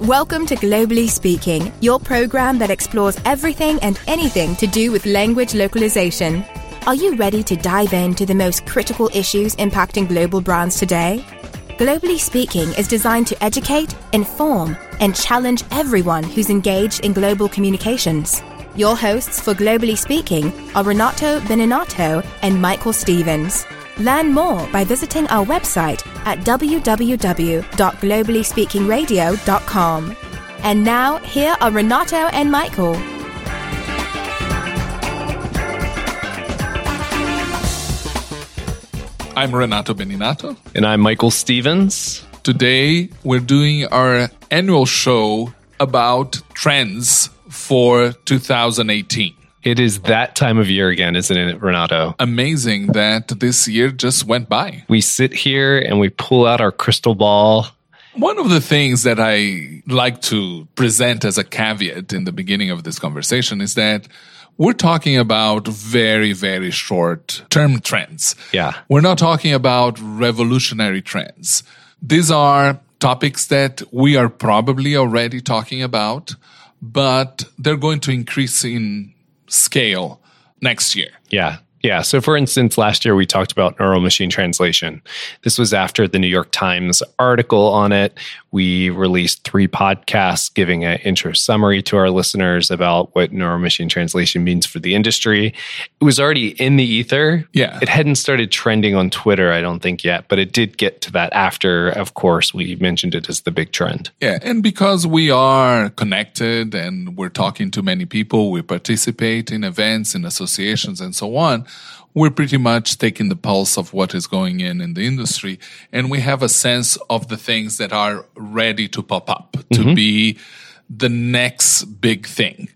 Welcome to Globally Speaking, your program that explores everything and anything to do with language localization. Are you ready to dive into the most critical issues impacting global brands today? Globally Speaking is designed to educate, inform, and challenge everyone who's engaged in global communications. Your hosts for Globally Speaking are Renato Beninatto and Michael Stevens. Learn more by visiting our website at www.globallyspeakingradio.com. And now, here are Renato and Michael. I'm Renato Beninatto. And I'm Michael Stevens. Today, we're doing our annual show about trends for 2018. It is that time of year again, isn't it, Renato? Amazing that this year just went by. We sit here and we pull out our crystal ball. One of the things that I like to present as a caveat in the beginning of this conversation is that we're talking about very, very short term trends. Yeah. We're not talking about revolutionary trends. These are topics that we are probably already talking about, but they're going to increase in scale next year. Yeah. Yeah. So, for instance, last year we talked about neural machine translation. This was after the New York Times article on it. We released three podcasts giving an intro summary to our listeners about what neural machine translation means for the industry. It was already in the ether. Yeah. It hadn't started trending on Twitter, I don't think yet, but it did get to that after, of course, we mentioned it as the big trend. Yeah. And because we are connected and we're talking to many people, we participate in events, in associations, and so on we're pretty much taking the pulse of what is going in in the industry and we have a sense of the things that are ready to pop up to mm-hmm. be the next big thing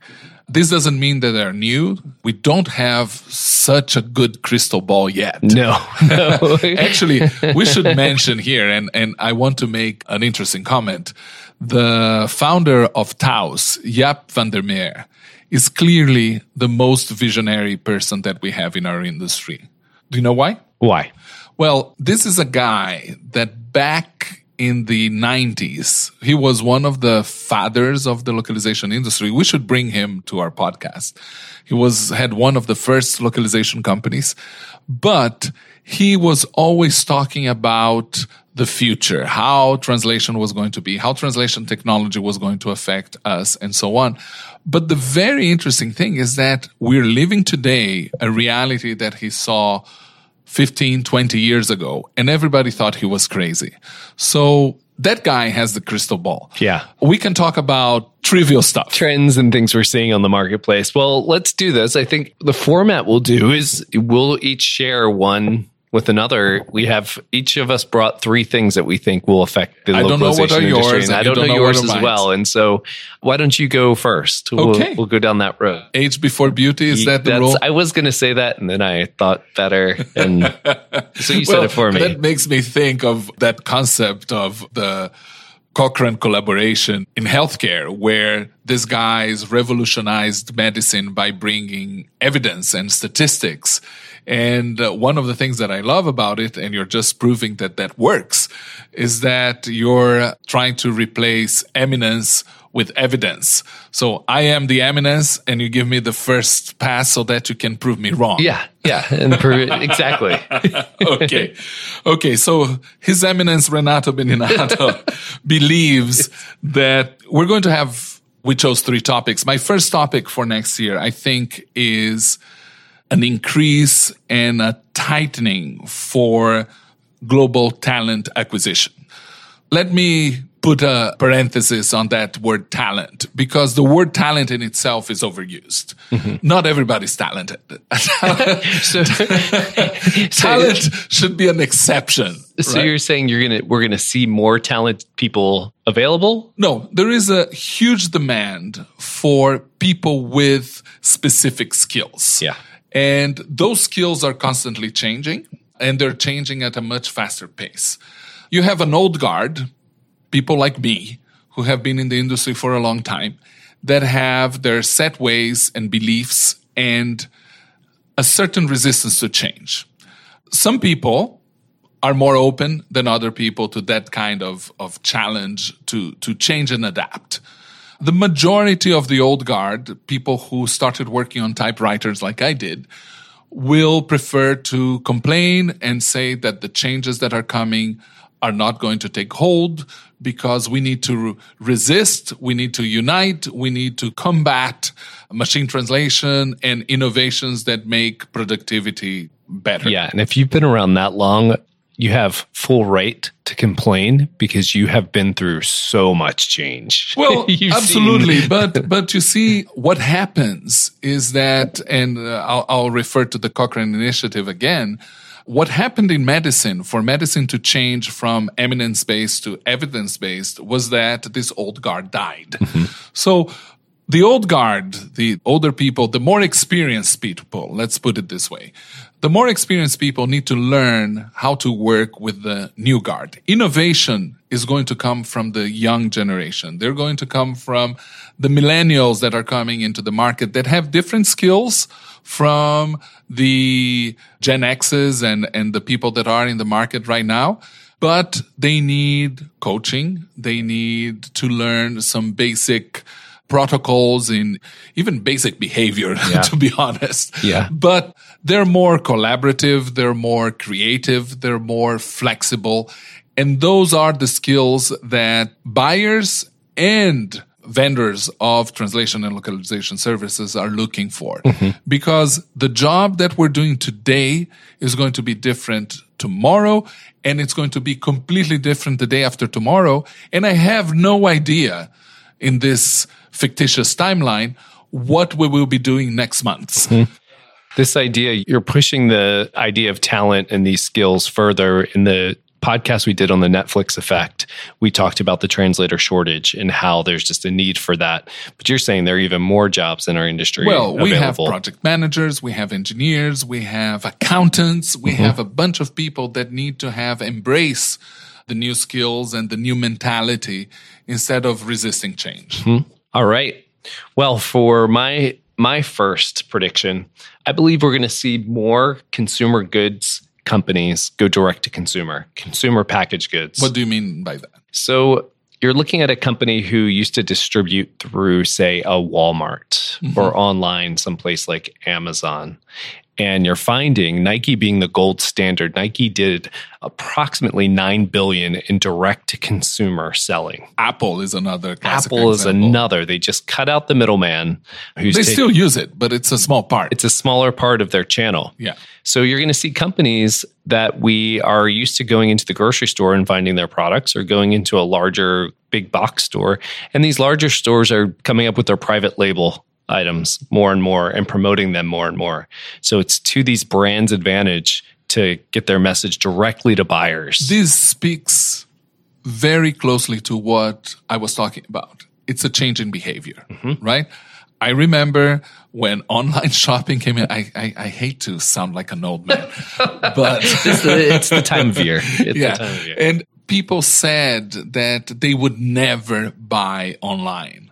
this doesn't mean that they're new. We don't have such a good crystal ball yet. No. no. Actually, we should mention here, and, and I want to make an interesting comment. The founder of TAUS, Jaap van der Meer, is clearly the most visionary person that we have in our industry. Do you know why? Why? Well, this is a guy that back in the 90s, he was one of the fathers of the localization industry. We should bring him to our podcast. He was had one of the first localization companies, but he was always talking about the future, how translation was going to be, how translation technology was going to affect us, and so on. But the very interesting thing is that we're living today a reality that he saw 15, 20 years ago, and everybody thought he was crazy. So that guy has the crystal ball. Yeah. We can talk about trivial stuff. Trends and things we're seeing on the marketplace. Well, let's do this. I think the format we'll do is we'll each share one with another, we have each of us brought three things that we think will affect the I localization industry. Yours, and I don't, know, know yours as well. And so, why don't you go first? Okay, we'll, we'll go down that road. Age before beauty is that the rule? I was going to say that, and then I thought better, and so you well, said it for me. That makes me think of that concept of the Cochrane collaboration in healthcare, where this guys revolutionized medicine by bringing evidence and statistics. And uh, one of the things that I love about it, and you're just proving that that works, is that you're trying to replace eminence with evidence. So I am the eminence, and you give me the first pass so that you can prove me wrong. Yeah, yeah, and prove exactly. okay, okay. So His Eminence Renato Beninatto believes that we're going to have. We chose three topics. My first topic for next year, I think, is an increase and a tightening for global talent acquisition. Let me put a parenthesis on that word talent because the word talent in itself is overused. Mm-hmm. Not everybody's talented. so, talent should be an exception. So right? you're saying you're gonna we're gonna see more talented people available? No, there is a huge demand for people with specific skills. Yeah. And those skills are constantly changing and they're changing at a much faster pace. You have an old guard people like me who have been in the industry for a long time that have their set ways and beliefs and a certain resistance to change. Some people are more open than other people to that kind of, of challenge to, to change and adapt. The majority of the old guard, people who started working on typewriters like I did, will prefer to complain and say that the changes that are coming are not going to take hold because we need to resist, we need to unite, we need to combat machine translation and innovations that make productivity better. Yeah. And if you've been around that long, you have full right to complain because you have been through so much change. Well, absolutely, but but you see what happens is that, and uh, I'll, I'll refer to the Cochrane Initiative again. What happened in medicine for medicine to change from eminence based to evidence based was that this old guard died. Mm-hmm. So the old guard, the older people, the more experienced people, let's put it this way, the more experienced people need to learn how to work with the new guard. Innovation is going to come from the young generation. They're going to come from the millennials that are coming into the market that have different skills from the Gen X's and, and the people that are in the market right now. But they need coaching. They need to learn some basic protocols in even basic behavior, yeah. to be honest. Yeah. But they're more collaborative. They're more creative. They're more flexible. And those are the skills that buyers and vendors of translation and localization services are looking for. Mm-hmm. Because the job that we're doing today is going to be different tomorrow and it's going to be completely different the day after tomorrow. And I have no idea in this fictitious timeline what we will be doing next month. Mm-hmm. This idea, you're pushing the idea of talent and these skills further in the podcast we did on the Netflix effect, we talked about the translator shortage and how there's just a need for that. But you're saying there are even more jobs in our industry. Well, we have project managers, we have engineers, we have accountants, we mm-hmm. have a bunch of people that need to have embrace the new skills and the new mentality instead of resisting change. Mm-hmm. All right. Well, for my my first prediction, I believe we're going to see more consumer goods companies go direct to consumer, consumer packaged goods. What do you mean by that? So you're looking at a company who used to distribute through, say, a Walmart mm-hmm. or online, someplace like Amazon and you're finding Nike being the gold standard. Nike did approximately 9 billion in direct to consumer selling. Apple is another Apple is another. They just cut out the middleman who's They taking, still use it, but it's a small part. It's a smaller part of their channel. Yeah. So you're going to see companies that we are used to going into the grocery store and finding their products or going into a larger big box store and these larger stores are coming up with their private label items more and more and promoting them more and more. So it's to these brands' advantage to get their message directly to buyers. This speaks very closely to what I was talking about. It's a change in behavior, mm-hmm. right? I remember when online shopping came in. I, I, I hate to sound like an old man, but it's, the, it's the time of year. It's yeah. Of year. And people said that they would never buy online.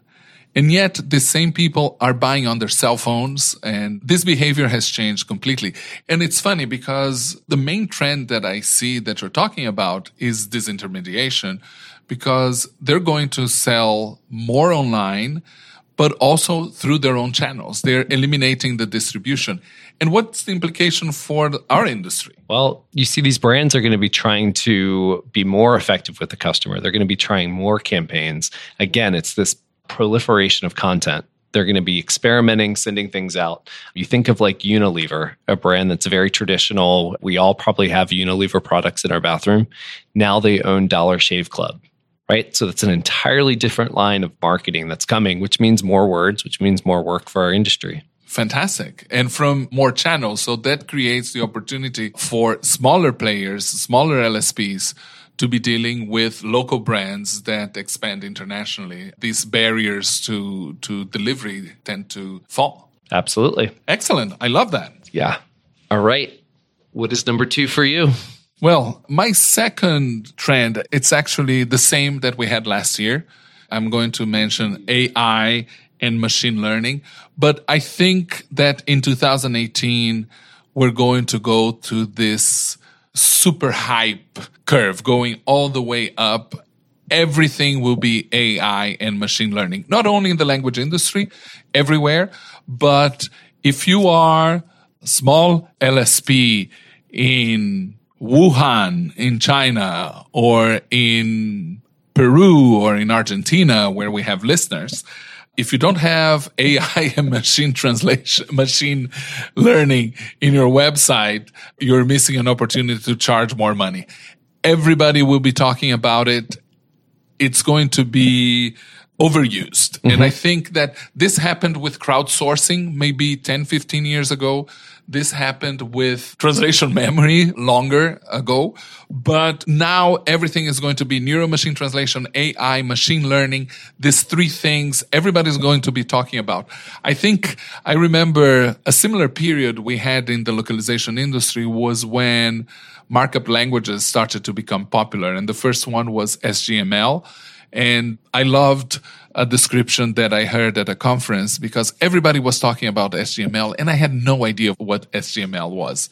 And yet the same people are buying on their cell phones and this behavior has changed completely. And it's funny because the main trend that I see that you're talking about is disintermediation because they're going to sell more online, but also through their own channels. They're eliminating the distribution. And what's the implication for our industry? Well, you see, these brands are going to be trying to be more effective with the customer. They're going to be trying more campaigns. Again, it's this proliferation of content. They're going to be experimenting, sending things out. You think of like Unilever, a brand that's very traditional. We all probably have Unilever products in our bathroom. Now they own Dollar Shave Club, right? So that's an entirely different line of marketing that's coming, which means more words, which means more work for our industry fantastic and from more channels so that creates the opportunity for smaller players smaller lsps to be dealing with local brands that expand internationally. These barriers to, to delivery tend to fall. Absolutely. Excellent. I love that. Yeah. All right. What is number two for you? Well, my second trend, it's actually the same that we had last year. I'm going to mention AI and machine learning, but I think that in 2018, we're going to go to this super hype curve going all the way up. Everything will be AI and machine learning, not only in the language industry, everywhere, but if you are small LSP in Wuhan in China or in Peru or in Argentina where we have listeners, if you don't have AI and machine translation, machine learning in your website, you're missing an opportunity to charge more money. Everybody will be talking about it. It's going to be overused. Mm-hmm. And I think that this happened with crowdsourcing maybe 10, 15 years ago. This happened with translation memory longer ago, but now everything is going to be neuro machine translation, AI, machine learning. These three things everybody's going to be talking about. I think I remember a similar period we had in the localization industry was when markup languages started to become popular. And the first one was SGML. And I loved a description that I heard at a conference because everybody was talking about SGML and I had no idea what SGML was.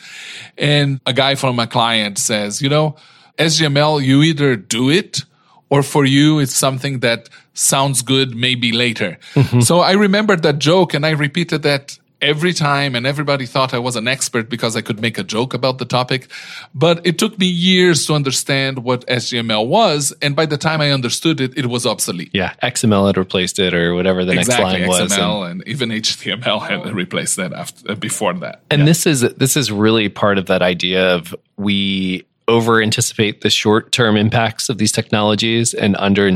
And a guy from a client says, you know, SGML, you either do it or for you, it's something that sounds good maybe later. Mm-hmm. So I remembered that joke and I repeated that every time and everybody thought I was an expert because I could make a joke about the topic. But it took me years to understand what SGML was. And by the time I understood it, it was obsolete. Yeah. XML had replaced it or whatever the exactly, next line was. XML and, and, even HTML had replaced that after, uh, before that. And yeah. this is, this is really part of that idea of we over anticipate the short term impacts of these technologies and under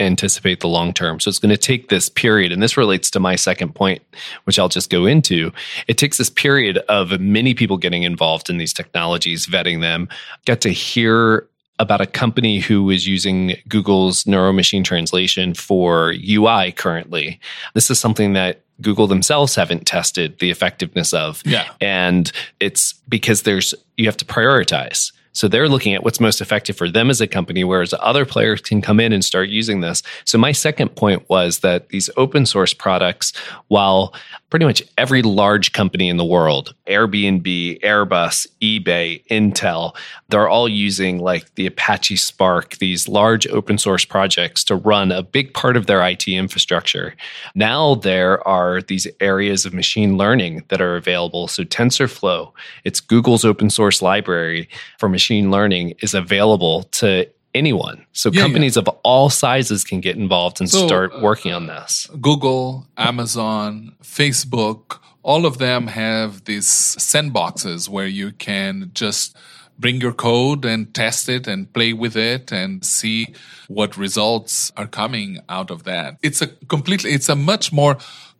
anticipate the long term. So it's going to take this period, and this relates to my second point, which I'll just go into. It takes this period of many people getting involved in these technologies, vetting them, get to hear about a company who is using Google's neuro machine translation for UI currently. This is something that Google themselves haven't tested the effectiveness of. Yeah. And it's because there's you have to prioritize. So they're looking at what's most effective for them as a company, whereas other players can come in and start using this. So my second point was that these open source products, while pretty much every large company in the world, Airbnb, Airbus, eBay, Intel, they're all using like the Apache Spark, these large open source projects to run a big part of their IT infrastructure. Now there are these areas of machine learning that are available. So TensorFlow, it's Google's open source library for machine learning is available to anyone. So yeah, companies yeah. of all sizes can get involved and so, start uh, working on this. Google, Amazon, Facebook, all of them have these sandboxes where you can just bring your code and test it and play with it and see what results are coming out of that. It's a completely, it's a much more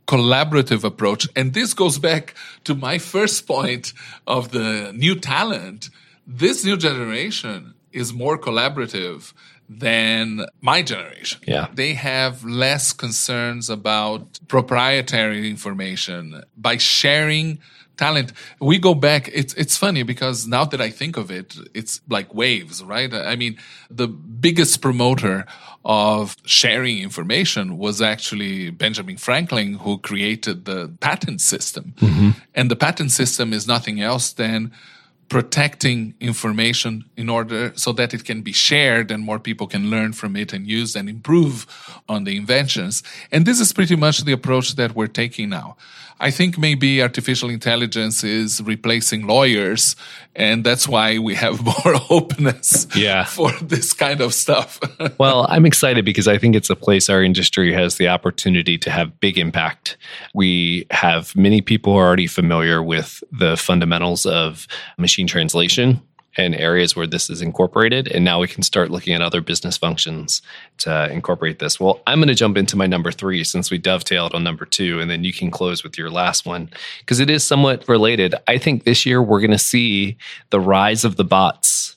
collaborative approach. And this goes back to my first point of the new talent. This new generation is more collaborative than my generation. Yeah. They have less concerns about proprietary information by sharing talent. We go back. It's, it's funny because now that I think of it, it's like waves, right? I mean, the biggest promoter of sharing information was actually Benjamin Franklin, who created the patent system. Mm-hmm. And the patent system is nothing else than protecting information in order so that it can be shared and more people can learn from it and use and improve on the inventions. And this is pretty much the approach that we're taking now. I think maybe artificial intelligence is replacing lawyers, and that's why we have more openness yeah. for this kind of stuff. well, I'm excited because I think it's a place our industry has the opportunity to have big impact. We have many people are already familiar with the fundamentals of machine translation and areas where this is incorporated. And now we can start looking at other business functions to incorporate this. Well, I'm going to jump into my number three since we dovetailed on number two, and then you can close with your last one because it is somewhat related. I think this year we're going to see the rise of the bots.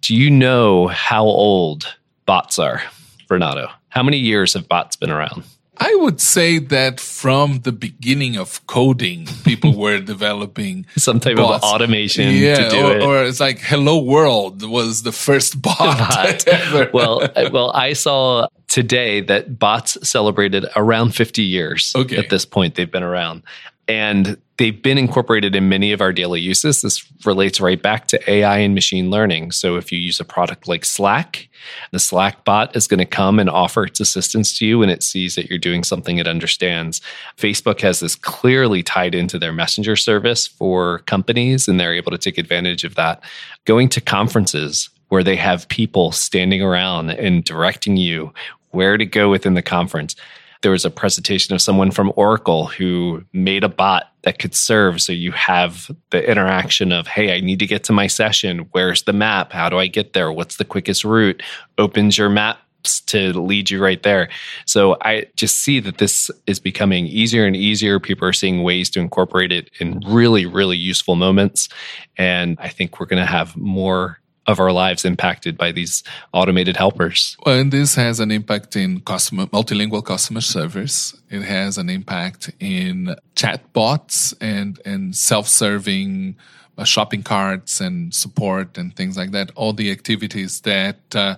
Do you know how old bots are, Renato? How many years have bots been around? I would say that from the beginning of coding, people were developing some type bots. of automation yeah, or, it. or, it's like Hello World was the first bot ever. well, well, I saw today that bots celebrated around 50 years okay. at this point they've been around. And they've been incorporated in many of our daily uses. This relates right back to AI and machine learning. So if you use a product like Slack, the Slack bot is going to come and offer its assistance to you when it sees that you're doing something it understands. Facebook has this clearly tied into their messenger service for companies, and they're able to take advantage of that. Going to conferences where they have people standing around and directing you where to go within the conference there was a presentation of someone from Oracle who made a bot that could serve. So you have the interaction of, hey, I need to get to my session. Where's the map? How do I get there? What's the quickest route? Opens your maps to lead you right there. So I just see that this is becoming easier and easier. People are seeing ways to incorporate it in really, really useful moments. And I think we're going to have more of our lives impacted by these automated helpers. And this has an impact in customer multilingual customer service. It has an impact in chatbots and and self-serving uh, shopping carts and support and things like that. All the activities that uh,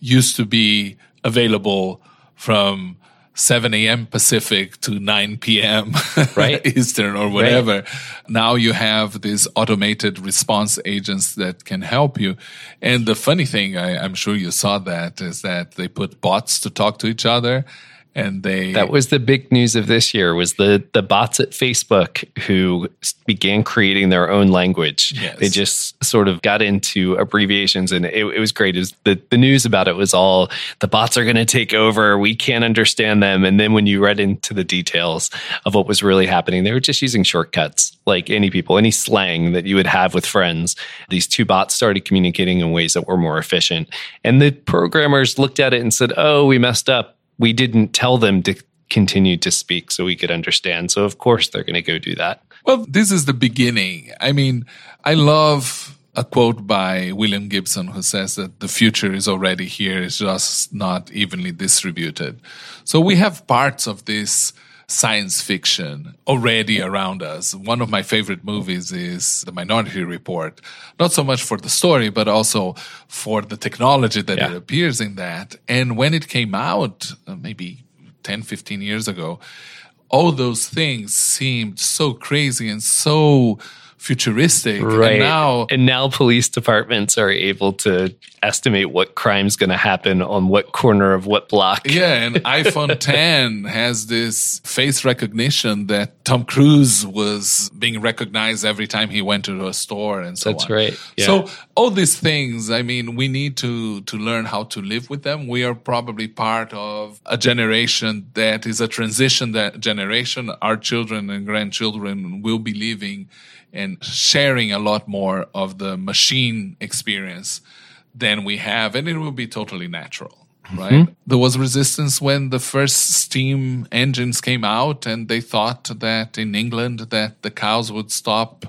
used to be available from 7 a.m. Pacific to 9 p.m. right. Eastern or whatever. Right. Now you have these automated response agents that can help you. And the funny thing, I, I'm sure you saw that, is that they put bots to talk to each other and they that was the big news of this year was the the bots at facebook who began creating their own language. Yes. they just sort of got into abbreviations and it, it was great. Was the, the news about it was all the bots are going to take over. We can't understand them. And then when you read into the details of what was really happening they were just using shortcuts like any people any slang that you would have with friends. These two bots started communicating in ways that were more efficient. And the programmers looked at it and said oh we messed up we didn't tell them to continue to speak so we could understand. So of course they're going to go do that. Well, this is the beginning. I mean, I love a quote by William Gibson who says that the future is already here. It's just not evenly distributed. So we have parts of this science fiction already around us. One of my favorite movies is The Minority Report. Not so much for the story, but also for the technology that yeah. it appears in that. And when it came out, uh, maybe 10, 15 years ago, all those things seemed so crazy and so futuristic. Right. And now, and now police departments are able to estimate what crime's going to happen on what corner of what block. Yeah, and iPhone 10 has this face recognition that Tom Cruise was being recognized every time he went to a store and so That's on. right. Yeah. So all these things, I mean, we need to to learn how to live with them. We are probably part of a generation that is a transition that generation. Our children and grandchildren will be living and sharing a lot more of the machine experience than we have, and it will be totally natural. Right. Mm-hmm. There was resistance when the first steam engines came out, and they thought that in England that the cows would stop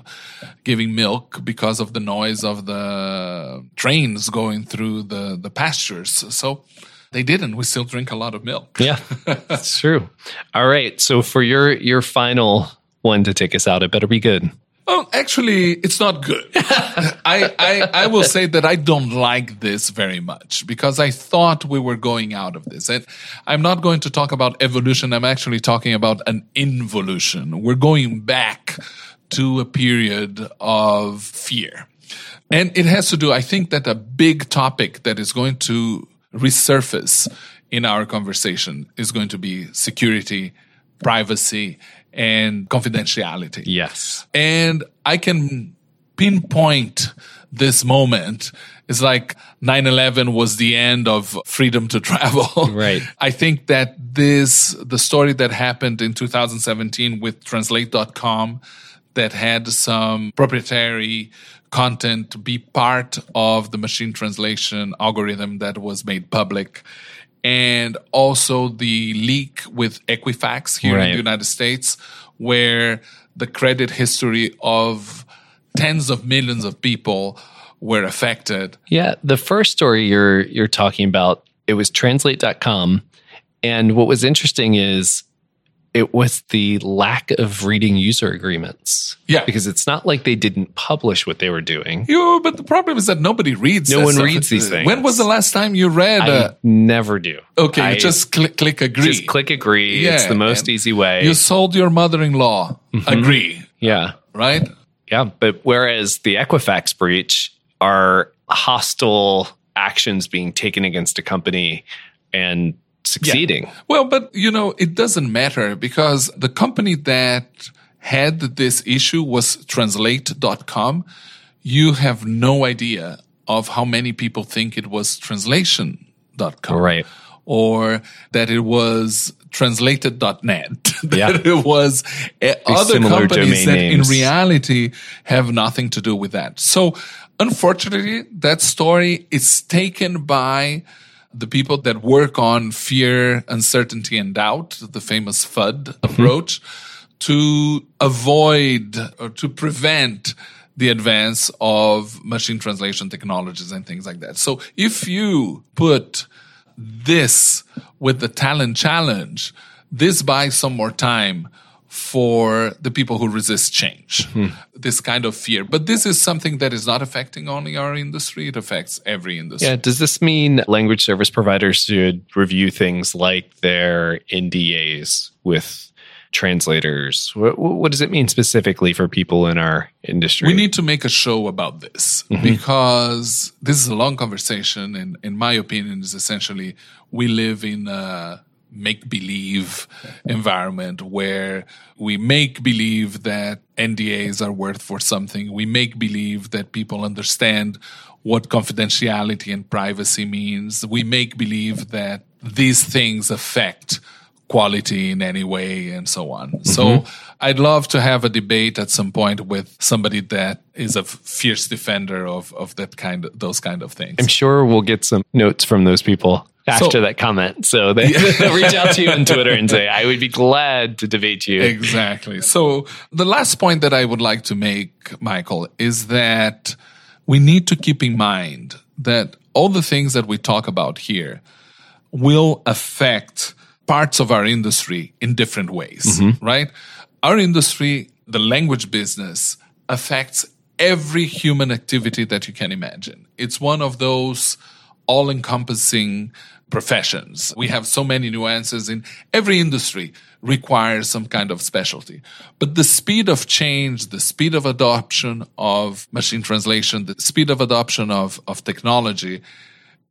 giving milk because of the noise of the trains going through the, the pastures. So they didn't. We still drink a lot of milk. Yeah, that's true. All right. So for your your final one to take us out, it better be good. Well, actually, it's not good. I, I, I will say that I don't like this very much because I thought we were going out of this. And I'm not going to talk about evolution. I'm actually talking about an involution. We're going back to a period of fear. And it has to do, I think that a big topic that is going to resurface in our conversation is going to be security, privacy, and confidentiality. Yes. And I can pinpoint this moment. It's like 9-11 was the end of freedom to travel. Right. I think that this, the story that happened in 2017 with translate.com that had some proprietary content to be part of the machine translation algorithm that was made public and also the leak with Equifax here right. in the United States, where the credit history of tens of millions of people were affected. Yeah, the first story you're you're talking about, it was translate.com and what was interesting is it was the lack of reading user agreements. Yeah. Because it's not like they didn't publish what they were doing. You, but the problem is that nobody reads. No one stuff. reads these things. When was the last time you read? I Uh, never do. okay, I just click, click agree. just click agree. Yeah, it's the most easy way. You sold your mother-in-law. Agree, yeah. right? Yeah. But whereas the Equifax breach are hostile actions being taken against a company and succeeding. Well, but you know, it doesn't matter because the company that had this issue was translate.com. You have no idea of how many people think it was translation.com. Right. Or that it was translated.net. that Yeah. it was uh, other companies that names. in reality have nothing to do with that. So unfortunately, that story is taken by the people that work on fear, uncertainty, and doubt, the famous FUD mm-hmm. approach, to avoid or to prevent the advance of machine translation technologies and things like that. So if you put this with the talent challenge, this buys some more time for the people who resist change, hmm. this kind of fear. But this is something that is not affecting only our industry, it affects every industry. Yeah. Does this mean language service providers should review things like their NDAs with translators? What, what does it mean specifically for people in our industry? We need to make a show about this mm-hmm. because this is a long conversation, and in my opinion, is essentially we live in a make believe environment where we make believe that NDAs are worth for something. We make believe that people understand what confidentiality and privacy means. We make believe that these things affect quality in any way and so on. Mm-hmm. So I'd love to have a debate at some point with somebody that is a fierce defender of, of that kind of those kind of things. I'm sure we'll get some notes from those people after So- that comment. So they, reach out to you on Twitter and say, I would be glad to debate you. Exactly. So the last point that I would like to make, Michael, is that we need to keep in mind that all the things that we talk about here will affect parts of our industry in different ways, mm-hmm. right? Our industry, the language business, affects every human activity that you can imagine. It's one of those all encompassing professions. We have so many nuances in every industry requires some kind of specialty. But the speed of change, the speed of adoption of machine translation, the speed of adoption of, of technology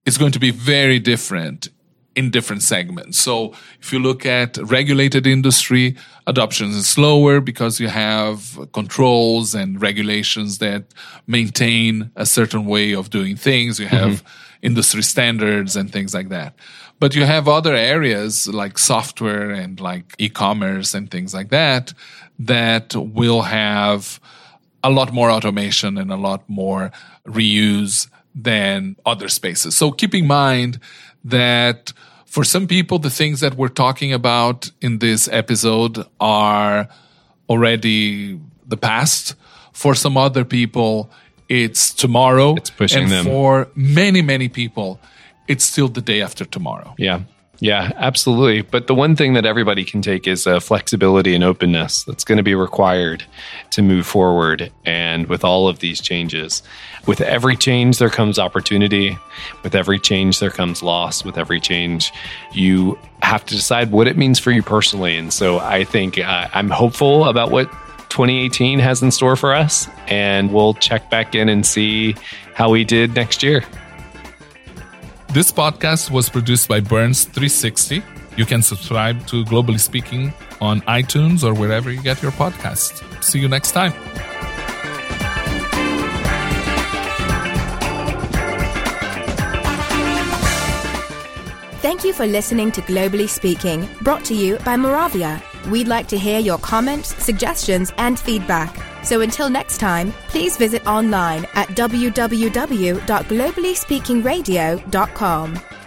is going to be very different in different segments. So if you look at regulated industry, adoption is slower because you have controls and regulations that maintain a certain way of doing things. You have mm-hmm. Industry standards and things like that. But you have other areas like software and like e-commerce and things like that that will have a lot more automation and a lot more reuse than other spaces. So keep in mind that for some people, the things that we're talking about in this episode are already the past. For some other people, it's tomorrow. It's pushing and them. for many, many people, it's still the day after tomorrow. Yeah. Yeah, absolutely. But the one thing that everybody can take is uh, flexibility and openness that's going to be required to move forward. And with all of these changes, with every change, there comes opportunity. With every change, there comes loss. With every change, you have to decide what it means for you personally. And so I think uh, I'm hopeful about what 2018 has in store for us. And we'll check back in and see how we did next year. This podcast was produced by Burns 360. You can subscribe to Globally Speaking on iTunes or wherever you get your podcasts. See you next time. Thank you for listening to Globally Speaking, brought to you by Moravia. We'd like to hear your comments, suggestions, and feedback. So until next time, please visit online at www.globallyspeakingradio.com.